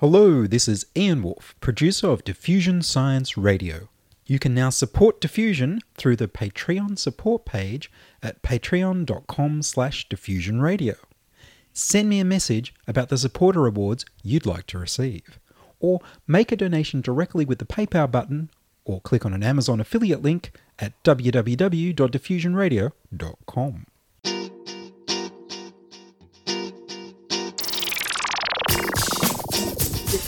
Hello, this is Ian Woolf, producer of Diffusion Science Radio. You can now support Diffusion through the Patreon support page at patreon.com slash diffusionradio. Send me a message about the supporter awards you'd like to receive, or make a donation directly with the PayPal button, or click on an Amazon affiliate link at www.diffusionradio.com.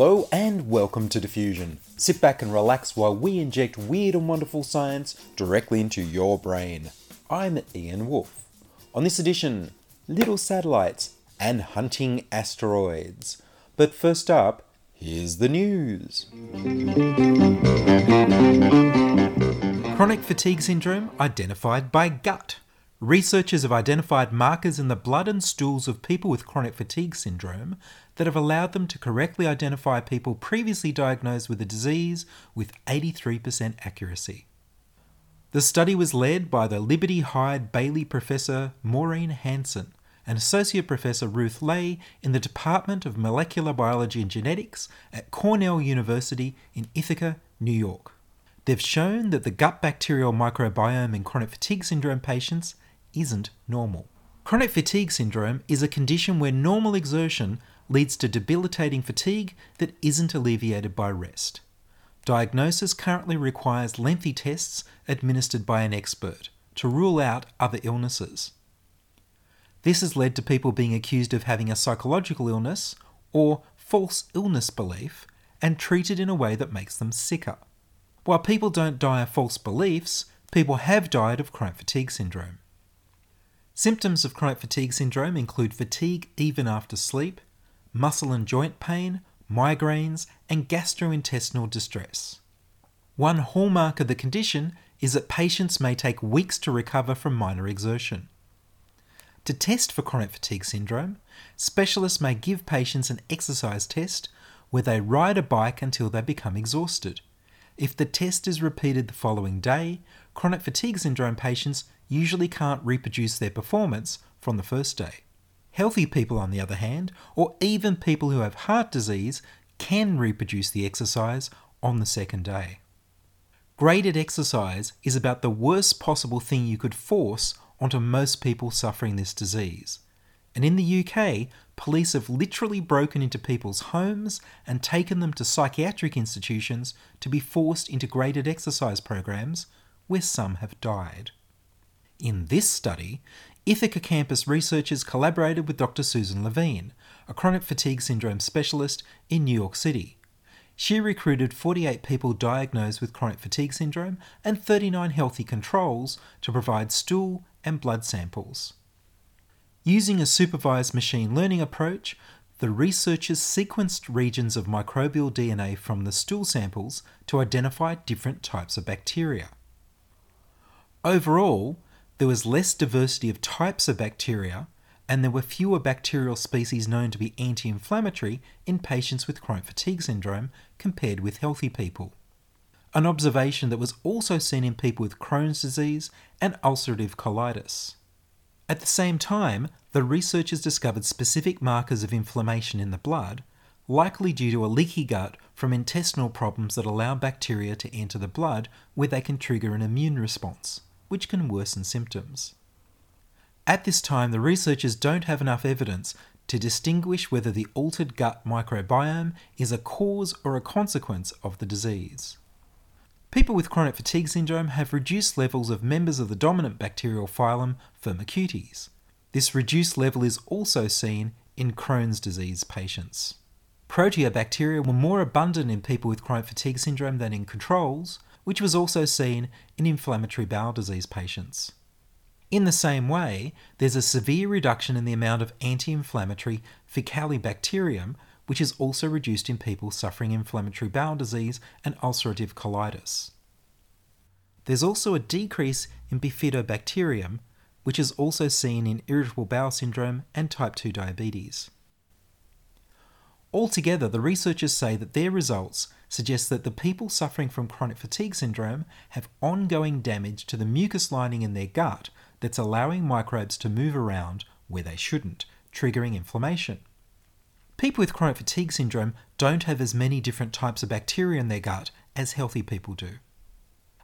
Hello and welcome to Diffusion. Sit back and relax while we inject weird and wonderful science directly into your brain. I'm Ian Woolf. On this edition, little satellites and hunting asteroids. But first up, here's the news. Chronic fatigue syndrome identified by gut. Researchers have identified markers in the blood and stools of people with chronic fatigue syndrome that have allowed them to correctly identify people previously diagnosed with the disease with 83% accuracy. The study was led by the Liberty Hyde Bailey professor Maureen Hanson and Associate Professor Ruth Ley in the Department of Molecular Biology and Genetics at Cornell University in Ithaca, New York. They've shown that the gut bacterial microbiome in chronic fatigue syndrome patients isn't normal. Chronic fatigue syndrome is a condition where normal exertion leads to debilitating fatigue that isn't alleviated by rest. Diagnosis currently requires lengthy tests administered by an expert to rule out other illnesses. This has led to people being accused of having a psychological illness or false illness belief and treated in a way that makes them sicker. While people don't die of false beliefs, people have died of chronic fatigue syndrome. Symptoms of chronic fatigue syndrome include fatigue even after sleep, muscle and joint pain, migraines, and gastrointestinal distress. One hallmark of the condition is that patients may take weeks to recover from minor exertion. To test for chronic fatigue syndrome, specialists may give patients an exercise test where they ride a bike until they become exhausted. If the test is repeated the following day, chronic fatigue syndrome patients usually can't reproduce their performance from the first day. Healthy people, on the other hand, or even people who have heart disease, can reproduce the exercise on the second day. Graded exercise is about the worst possible thing you could force onto most people suffering this disease. And in the UK, police have literally broken into people's homes and taken them to psychiatric institutions to be forced into graded exercise programs where some have died. In this study, Ithaca campus researchers collaborated with Dr. Susan Levine, a chronic fatigue syndrome specialist in New York City. She recruited 48 people diagnosed with chronic fatigue syndrome and 39 healthy controls to provide stool and blood samples. Using a supervised machine learning approach, the researchers sequenced regions of microbial DNA from the stool samples to identify different types of bacteria. Overall, there was less diversity of types of bacteria, and there were fewer bacterial species known to be anti inflammatory in patients with chronic fatigue syndrome compared with healthy people. An observation that was also seen in people with Crohn's disease and ulcerative colitis. At the same time, the researchers discovered specific markers of inflammation in the blood, likely due to a leaky gut from intestinal problems that allow bacteria to enter the blood where they can trigger an immune response, which can worsen symptoms. At this time, the researchers don't have enough evidence to distinguish whether the altered gut microbiome is a cause or a consequence of the disease. People with chronic fatigue syndrome have reduced levels of members of the dominant bacterial phylum Firmicutes. This reduced level is also seen in Crohn's disease patients. Proteobacteria were more abundant in people with chronic fatigue syndrome than in controls, which was also seen in inflammatory bowel disease patients. In the same way, there's a severe reduction in the amount of anti inflammatory Faecalibacterium, which is also reduced in people suffering inflammatory bowel disease and ulcerative colitis. There's also a decrease in bifidobacterium, which is also seen in irritable bowel syndrome and type 2 diabetes. Altogether, the researchers say that their results suggest that the people suffering from chronic fatigue syndrome have ongoing damage to the mucus lining in their gut that's allowing microbes to move around where they shouldn't, triggering inflammation. People with chronic fatigue syndrome don't have as many different types of bacteria in their gut as healthy people do.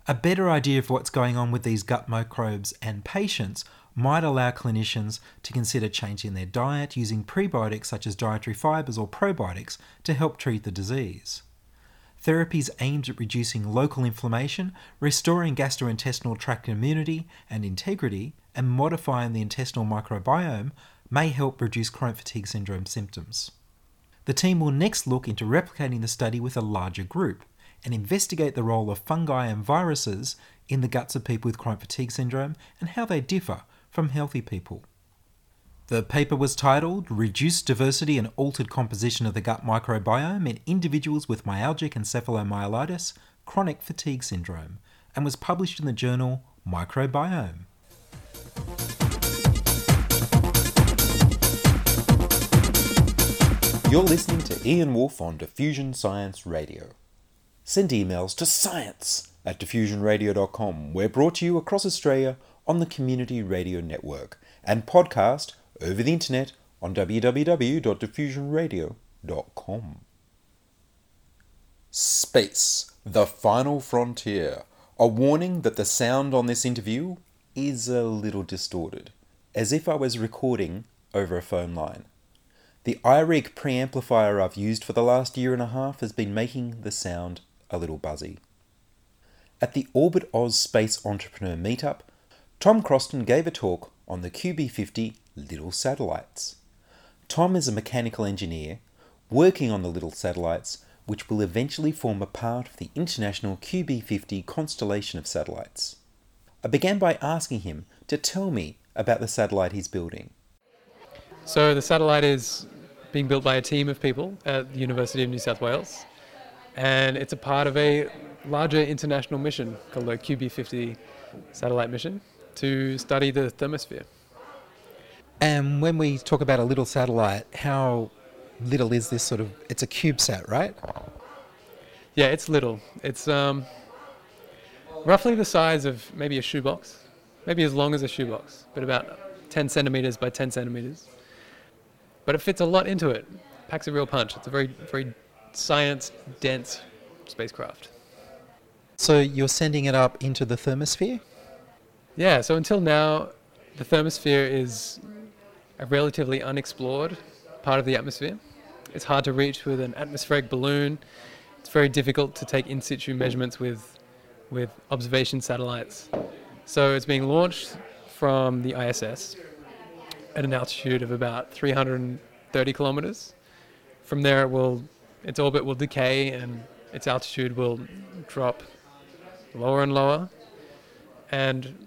A better idea of what's going on with these gut microbes and patients might allow clinicians to consider changing their diet using prebiotics such as dietary fibres or probiotics to help treat the disease. Therapies aimed at reducing local inflammation, restoring gastrointestinal tract immunity and integrity, and modifying the intestinal microbiome may help reduce chronic fatigue syndrome symptoms. The team will next look into replicating the study with a larger group and investigate the role of fungi and viruses in the guts of people with chronic fatigue syndrome and how they differ from healthy people. The paper was titled Reduced Diversity and Altered Composition of the Gut Microbiome in Individuals with Myalgic Encephalomyelitis, Chronic Fatigue Syndrome, and was published in the journal Microbiome. You're listening to Ian Woolf on Diffusion Science Radio. Send emails to science at diffusionradio.com. We're brought to you across Australia on the Community Radio Network and podcast over the internet on www.diffusionradio.com. Space, the final frontier. A warning that the sound on this interview is a little distorted, as if I was recording over a phone line. The iRig preamplifier I've used for the last year and a half has been making the sound a little buzzy. At the Orbit Oz Space Entrepreneur Meetup, Tom Croston gave a talk on the QB50 little satellites. Tom is a mechanical engineer working on the little satellites, which will eventually form a part of the international QB50 constellation of satellites. I began by asking him to tell me about the satellite he's building. So the satellite is being built by a team of people at the University of New South Wales, and it's a part of a larger international mission called the QB50 satellite mission to study the thermosphere. And when we talk about a little satellite, how little is this sort of? It's a CubeSat, right? Yeah, it's little. It's um, roughly the size of maybe a shoebox, maybe as long as a shoebox, but about 10 centimeters by 10 centimeters. But it fits a lot into it. Packs a real punch. It's a very, very science dense spacecraft. So you're sending it up into the thermosphere? Yeah, so until now, the thermosphere is a relatively unexplored part of the atmosphere. It's hard to reach with an atmospheric balloon. It's very difficult to take in situ measurements with, with observation satellites. So it's being launched from the ISS at an altitude of about 330 kilometers. From there, it will, its orbit will decay and its altitude will drop lower and lower. And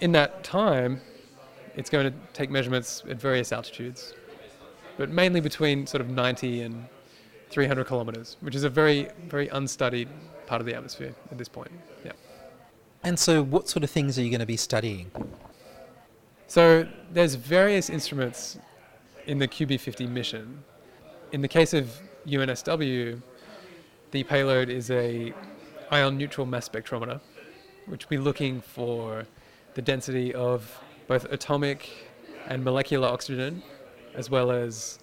in that time, it's going to take measurements at various altitudes, but mainly between sort of 90 and 300 kilometers, which is a very, very unstudied part of the atmosphere at this point. Yeah. And so, what sort of things are you going to be studying? So, there's various instruments in the QB50 mission. In the case of UNSW, the payload is a ion neutral mass spectrometer, which will be looking for the density of both atomic and molecular oxygen, as well as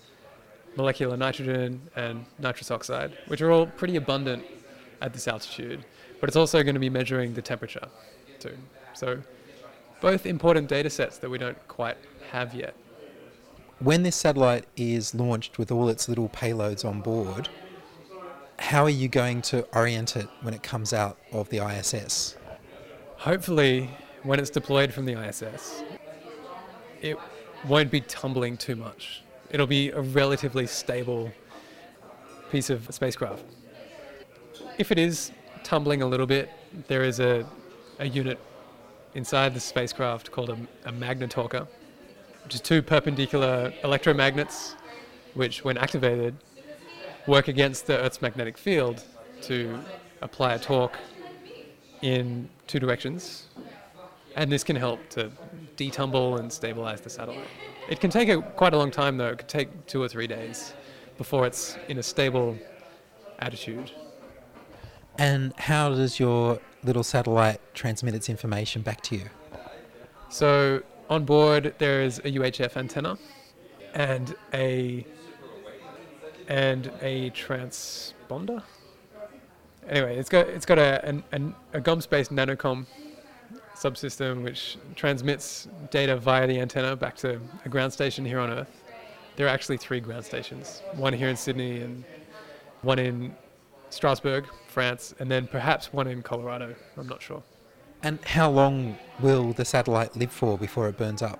molecular nitrogen and nitrous oxide, which are all pretty abundant at this altitude. But it's also going to be measuring the temperature too. So, both important data sets that we don't quite have yet. When this satellite is launched with all its little payloads on board, how are you going to orient it when it comes out of the ISS? Hopefully, when it's deployed from the ISS, it won't be tumbling too much. It'll be a relatively stable piece of spacecraft. If it is tumbling a little bit, there is a, a unit inside the spacecraft called a, a which is two perpendicular electromagnets which, when activated, work against the Earth's magnetic field to apply a torque in two directions. And this can help to detumble and stabilize the satellite. It can take a, quite a long time, though. It could take two or three days before it's in a stable attitude. And how does your little satellite transmit its information back to you? So on board there is a UHF antenna and a and a transponder. Anyway, it's got it's got a an, an, a GomSpace nanocom subsystem which transmits data via the antenna back to a ground station here on Earth. There are actually three ground stations: one here in Sydney and one in Strasbourg, France, and then perhaps one in Colorado. I'm not sure. And how long will the satellite live for before it burns up?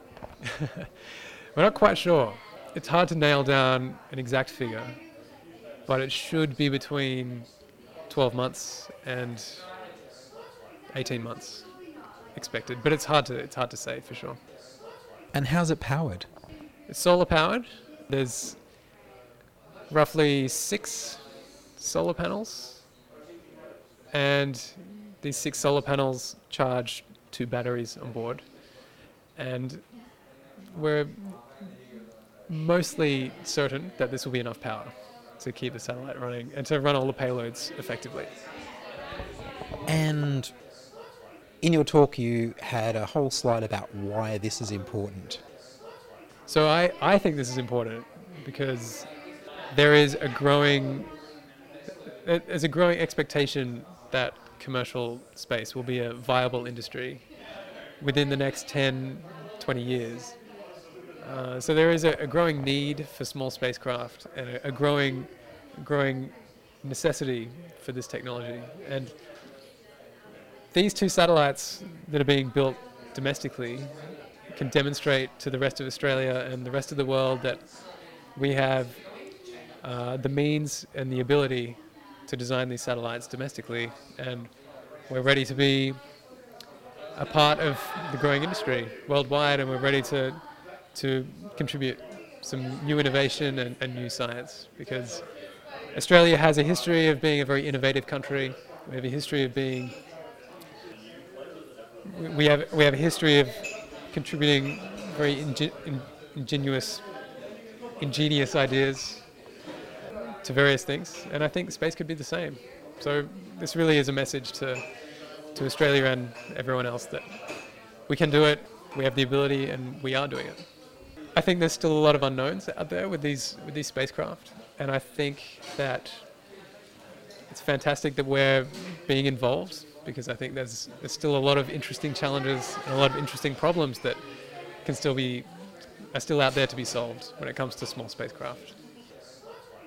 We're not quite sure. It's hard to nail down an exact figure, but it should be between 12 months and 18 months expected. But it's hard to it's hard to say for sure. And how's it powered? It's solar powered. There's roughly six solar panels, and these six solar panels charge two batteries on board, and we're mostly certain that this will be enough power to keep the satellite running and to run all the payloads effectively. And in your talk, you had a whole slide about why this is important. So I, I think this is important because there is a growing there's a growing expectation that commercial space will be a viable industry within the next 10, 20 years. Uh, so there is a, a, growing need for small spacecraft and a, a growing, growing necessity for this technology. And these two satellites that are being built domestically can demonstrate to the rest of Australia and the rest of the world that we have uh, the means and the ability to design these satellites domestically, and we're ready to be a part of the growing industry worldwide, and we're ready to to contribute some new innovation and, and new science because Australia has a history of being a very innovative country. We have a history of being we have we have a history of contributing very ingen- in, ingenuous, ingenious ideas to various things, and I think space could be the same. So this really is a message to to Australia and everyone else that we can do it, we have the ability, and we are doing it. I think there's still a lot of unknowns out there with these with these spacecraft, and I think that it's fantastic that we're being involved because I think there's there's still a lot of interesting challenges and a lot of interesting problems that can still be are still out there to be solved when it comes to small spacecraft.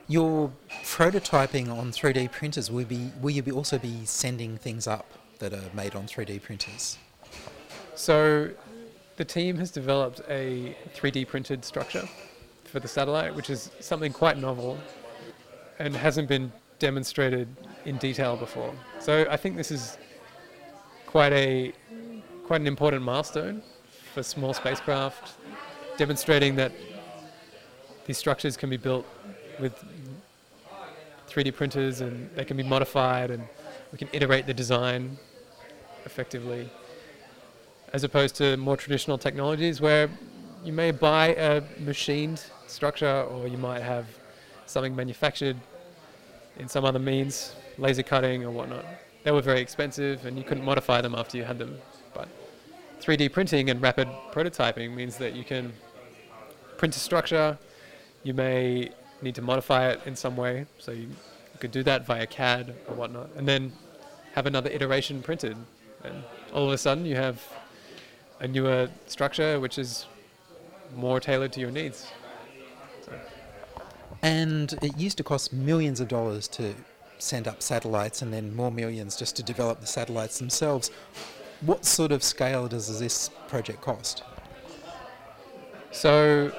Your prototyping on 3D printers will be will you be also be sending things up that are made on 3D printers? So the team has developed a 3D printed structure for the satellite, which is something quite novel and hasn't been demonstrated in detail before. So I think this is quite a quite an important milestone for small spacecraft, demonstrating that these structures can be built with 3D printers and they can be modified and we can iterate the design effectively as opposed to more traditional technologies where you may buy a machined structure or you might have something manufactured in some other means, laser cutting or whatnot. They were very expensive and you couldn't modify them after you had them. But 3D printing and rapid prototyping means that you can print a structure, you may need to modify it in some way. So you, you could do that via CAD or whatnot, and then have another iteration printed. And all of a sudden, you have a newer structure which is more tailored to your needs. And it used to cost millions of dollars to send up satellites and then more millions just to develop the satellites themselves. What sort of scale does this project cost? So,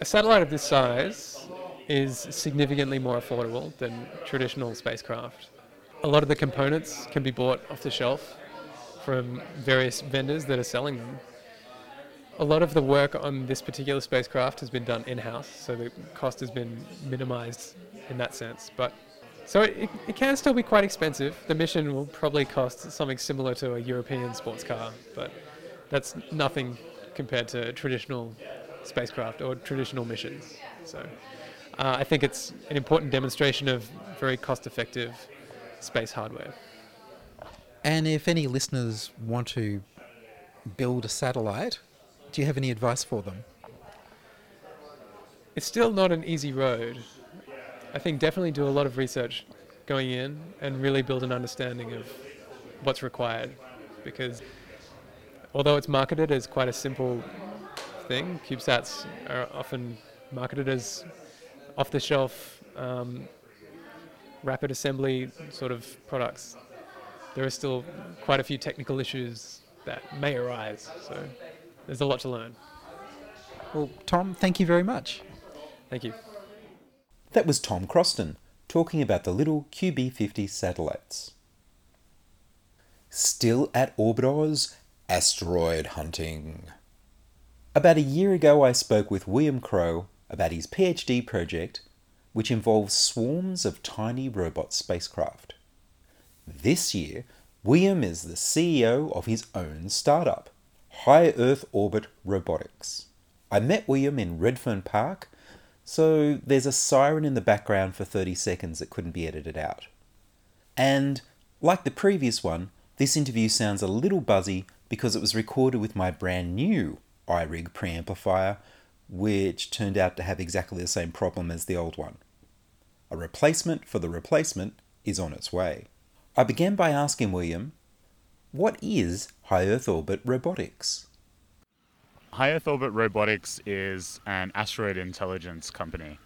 a satellite of this size is significantly more affordable than traditional spacecraft. A lot of the components can be bought off the shelf from various vendors that are selling them. a lot of the work on this particular spacecraft has been done in-house, so the cost has been minimized in that sense. But so it, it can still be quite expensive. The mission will probably cost something similar to a European sports car, but that's nothing compared to traditional spacecraft or traditional missions. So uh, I think it's an important demonstration of very cost-effective space hardware. And if any listeners want to build a satellite, do you have any advice for them? It's still not an easy road. I think definitely do a lot of research going in and really build an understanding of what's required because although it's marketed as quite a simple thing, CubeSats are often marketed as off the shelf, um, rapid assembly sort of products. There are still quite a few technical issues that may arise, so there's a lot to learn. Well, Tom, thank you very much. Thank you. That was Tom Croston talking about the little QB50 satellites. Still at Orbit Oz, asteroid hunting. About a year ago, I spoke with William Crowe about his PhD project, which involves swarms of tiny robot spacecraft. This year, William is the CEO of his own startup, High Earth Orbit Robotics. I met William in Redfern Park, so there's a siren in the background for 30 seconds that couldn't be edited out. And, like the previous one, this interview sounds a little buzzy because it was recorded with my brand new iRig preamplifier, which turned out to have exactly the same problem as the old one. A replacement for the replacement is on its way. I began by asking William, what is High Earth Orbit Robotics? High Earth Orbit Robotics is an asteroid intelligence company.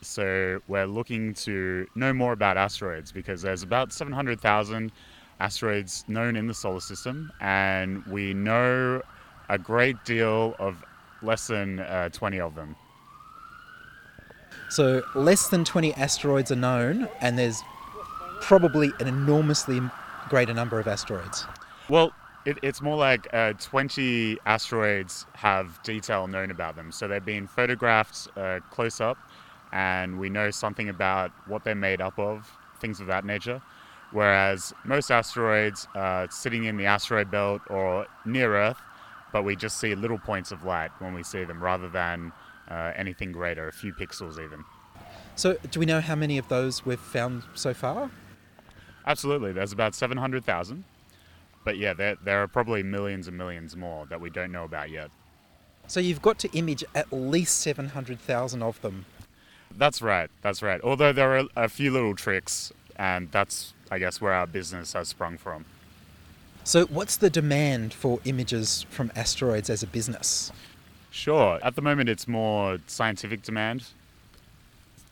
So we're looking to know more about asteroids because there's about 700,000 asteroids known in the solar system, and we know a great deal of less than uh, 20 of them. So, less than 20 asteroids are known, and there's probably an enormously greater number of asteroids. Well, it, it's more like uh, 20 asteroids have detail known about them. So they've been photographed uh, close up, and we know something about what they're made up of, things of that nature. Whereas most asteroids are sitting in the asteroid belt or near Earth, but we just see little points of light when we see them rather than uh, anything greater, a few pixels even. So, do we know how many of those we've found so far? Absolutely, there's about 700,000. But yeah, there, there are probably millions and millions more that we don't know about yet. So, you've got to image at least 700,000 of them. That's right, that's right. Although there are a few little tricks, and that's, I guess, where our business has sprung from. So, what's the demand for images from asteroids as a business? Sure. At the moment, it's more scientific demand.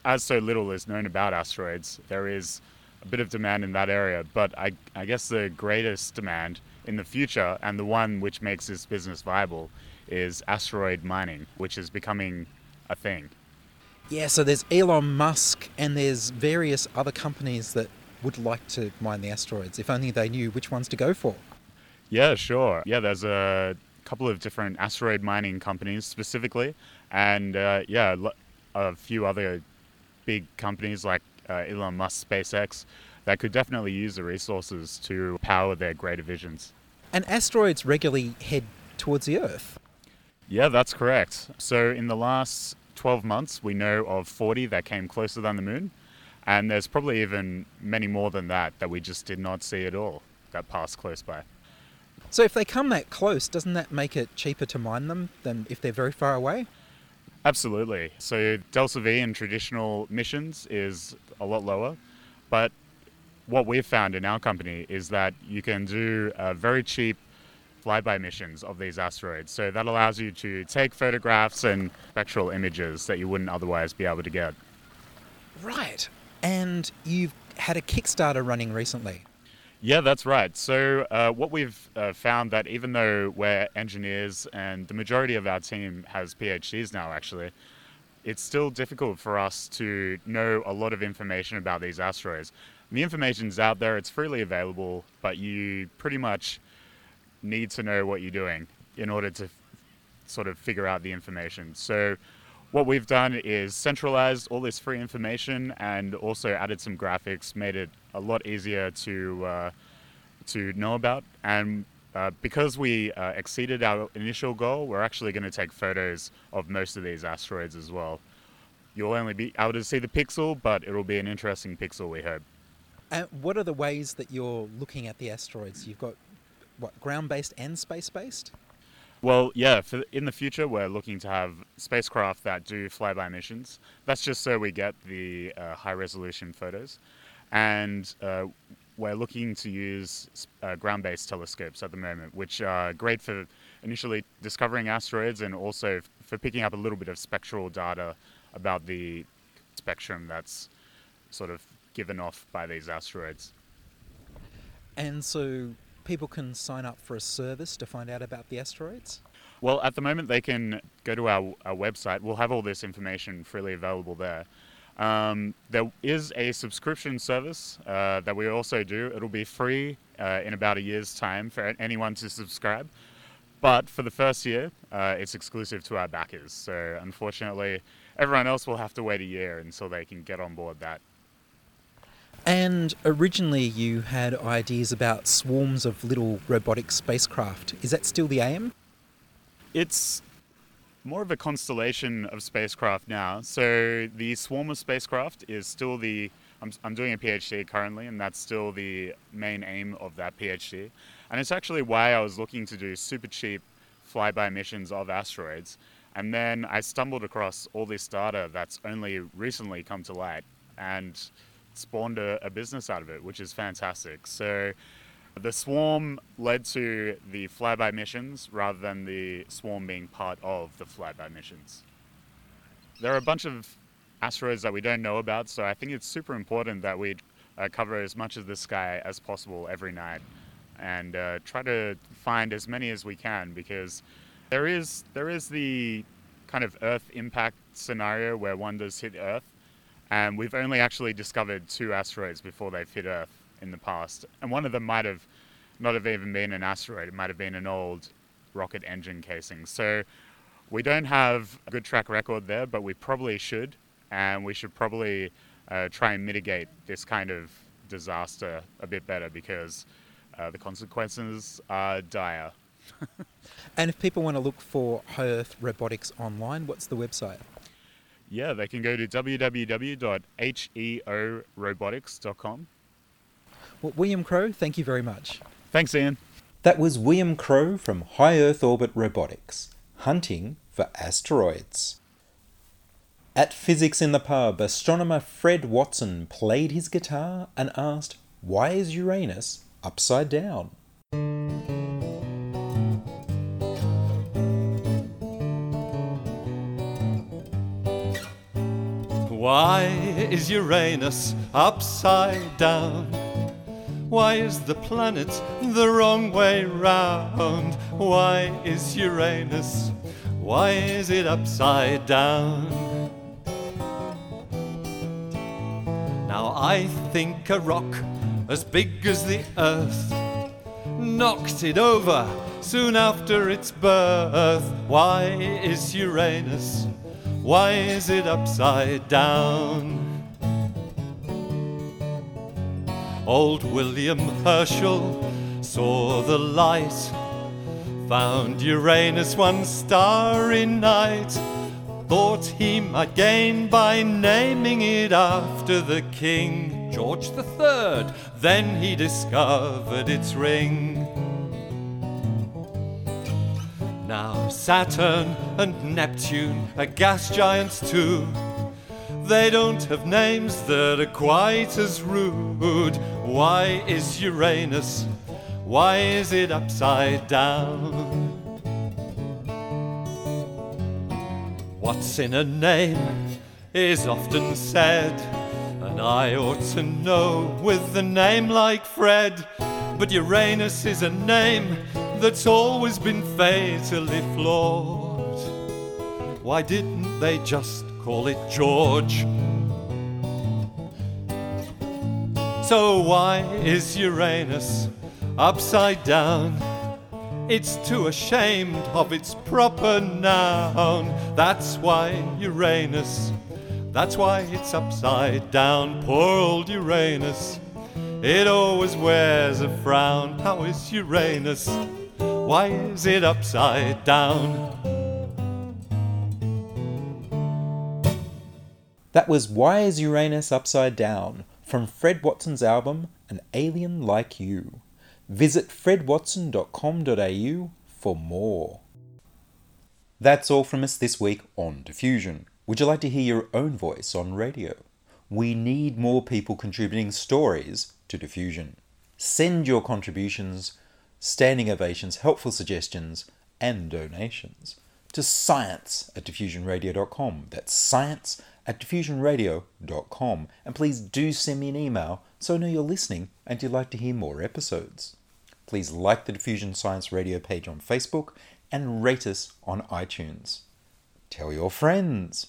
As so little is known about asteroids, there is a bit of demand in that area. But I, I guess the greatest demand in the future, and the one which makes this business viable, is asteroid mining, which is becoming a thing. Yeah, so there's Elon Musk and there's various other companies that would like to mine the asteroids if only they knew which ones to go for. Yeah, sure. Yeah, there's a couple of different asteroid mining companies specifically, and uh, yeah, a few other big companies like uh, Elon Musk, SpaceX, that could definitely use the resources to power their greater visions. And asteroids regularly head towards the Earth. Yeah, that's correct. So in the last 12 months, we know of 40 that came closer than the moon. And there's probably even many more than that that we just did not see at all that passed close by. So if they come that close, doesn't that make it cheaper to mine them than if they're very far away? Absolutely. So Delta V in traditional missions is a lot lower, but what we've found in our company is that you can do uh, very cheap flyby missions of these asteroids. So that allows you to take photographs and spectral images that you wouldn't otherwise be able to get. Right. And you've had a Kickstarter running recently. Yeah, that's right. So uh, what we've uh, found that even though we're engineers and the majority of our team has PhDs now, actually, it's still difficult for us to know a lot of information about these asteroids. The information's out there; it's freely available, but you pretty much need to know what you're doing in order to sort of figure out the information. So what we've done is centralized all this free information and also added some graphics, made it a lot easier to uh, to know about. And uh, because we uh, exceeded our initial goal, we're actually going to take photos of most of these asteroids as well. You'll only be able to see the pixel, but it'll be an interesting pixel, we hope. And what are the ways that you're looking at the asteroids? You've got what ground-based and space-based. Well, yeah, for in the future, we're looking to have spacecraft that do flyby missions. That's just so we get the uh, high resolution photos. And uh, we're looking to use uh, ground based telescopes at the moment, which are great for initially discovering asteroids and also f- for picking up a little bit of spectral data about the spectrum that's sort of given off by these asteroids. And so people can sign up for a service to find out about the asteroids. Well, at the moment, they can go to our, our website. We'll have all this information freely available there. Um, there is a subscription service uh, that we also do. It'll be free uh, in about a year's time for anyone to subscribe. But for the first year, uh, it's exclusive to our backers. So unfortunately, everyone else will have to wait a year until they can get on board that. And originally you had ideas about swarms of little robotic spacecraft. Is that still the aim? It's more of a constellation of spacecraft now. So the swarm of spacecraft is still the. I'm, I'm doing a PhD currently, and that's still the main aim of that PhD. And it's actually why I was looking to do super cheap flyby missions of asteroids. And then I stumbled across all this data that's only recently come to light and spawned a, a business out of it, which is fantastic. So the swarm led to the flyby missions rather than the swarm being part of the flyby missions. There are a bunch of asteroids that we don't know about, so I think it's super important that we uh, cover as much of the sky as possible every night and uh, try to find as many as we can because there is there is the kind of Earth impact scenario where one does hit Earth, and we've only actually discovered two asteroids before they've hit Earth in the past, and one of them might have not have even been an asteroid. It might have been an old rocket engine casing. So we don't have a good track record there, but we probably should, and we should probably uh, try and mitigate this kind of disaster a bit better because uh, the consequences are dire. And if people want to look for High Earth Robotics online, what's the website? Yeah, they can go to www.heorobotics.com. Well, William Crowe, thank you very much. Thanks, Ian. That was William Crowe from High Earth Orbit Robotics, hunting for asteroids. At Physics in the Pub, astronomer Fred Watson played his guitar and asked, Why is Uranus upside down? Why is Uranus upside down? Why is the planet the wrong way round? Why is Uranus? Why is it upside down? Now I think a rock as big as the earth knocked it over soon after its birth. Why is Uranus? Why is it upside down? Old William Herschel saw the light, found Uranus one starry night, thought he might gain by naming it after the king, George III. Then he discovered its ring. Now Saturn and Neptune are gas giants too. They don't have names that are quite as rude. Why is Uranus? Why is it upside down? What's in a name is often said, and I ought to know with a name like Fred. But Uranus is a name that's always been fatally flawed. Why didn't they just call it George? So why is Uranus upside down? It's too ashamed of its proper noun. That's why Uranus, that's why it's upside down. Poor old Uranus, it always wears a frown. How is Uranus? Why is it upside down? That was Why is Uranus Upside Down from Fred Watson's album An Alien Like You. Visit fredwatson.com.au for more. That's all from us this week on Diffusion. Would you like to hear your own voice on radio? We need more people contributing stories to Diffusion. Send your contributions, standing ovations, helpful suggestions, and donations to science at diffusionradio.com. That's science at diffusionradio.com. And please do send me an email so I know you're listening and you'd like to hear more episodes. Please like the Diffusion Science Radio page on Facebook and rate us on iTunes. Tell your friends.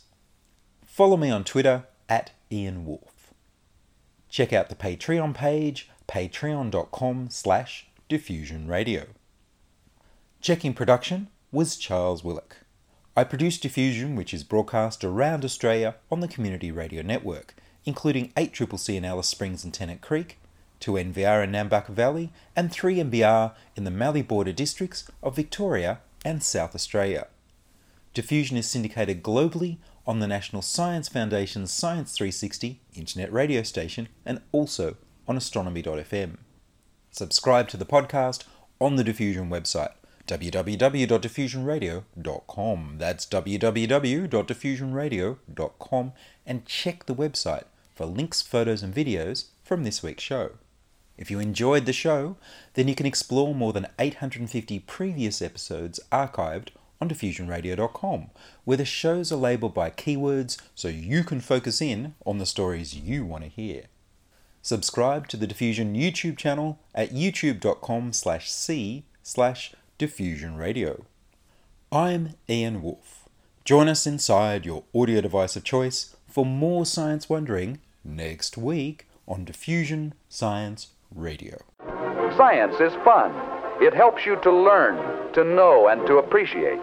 Follow me on Twitter at Ian Woolf. Check out the Patreon page, patreon.com slash diffusionradio. Checking production was Charles Willock. I produce Diffusion, which is broadcast around Australia on the Community Radio Network, including 8CCC in Alice Springs and Tennant Creek, 2NVR in Nambucca Valley, and 3MBR in the Mallee border districts of Victoria and South Australia. Diffusion is syndicated globally on the National Science Foundation's Science 360 internet radio station and also on astronomy.fm. Subscribe to the podcast on the Diffusion website www.diffusionradio.com. That's www.diffusionradio.com and check the website for links, photos, and videos from this week's show. If you enjoyed the show, then you can explore more than 850 previous episodes archived on diffusionradio.com, where the shows are labeled by keywords so you can focus in on the stories you want to hear. Subscribe to the Diffusion YouTube channel at youtube.com slash c slash Diffusion Radio. I'm Ian Woolf. Join us inside your audio device of choice for more science wondering next week on Diffusion Science Radio. Science is fun. It helps you to learn, to know, and to appreciate.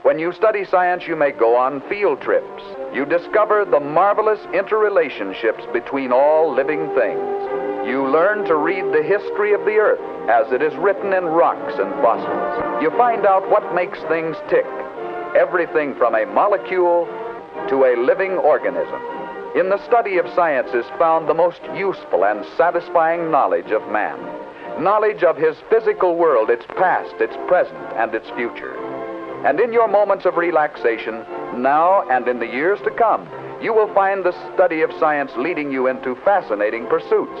When you study science, you may go on field trips. You discover the marvelous interrelationships between all living things. You learn to read the history of the earth as it is written in rocks and fossils. You find out what makes things tick. Everything from a molecule to a living organism. In the study of science is found the most useful and satisfying knowledge of man. Knowledge of his physical world, its past, its present, and its future. And in your moments of relaxation, now and in the years to come, you will find the study of science leading you into fascinating pursuits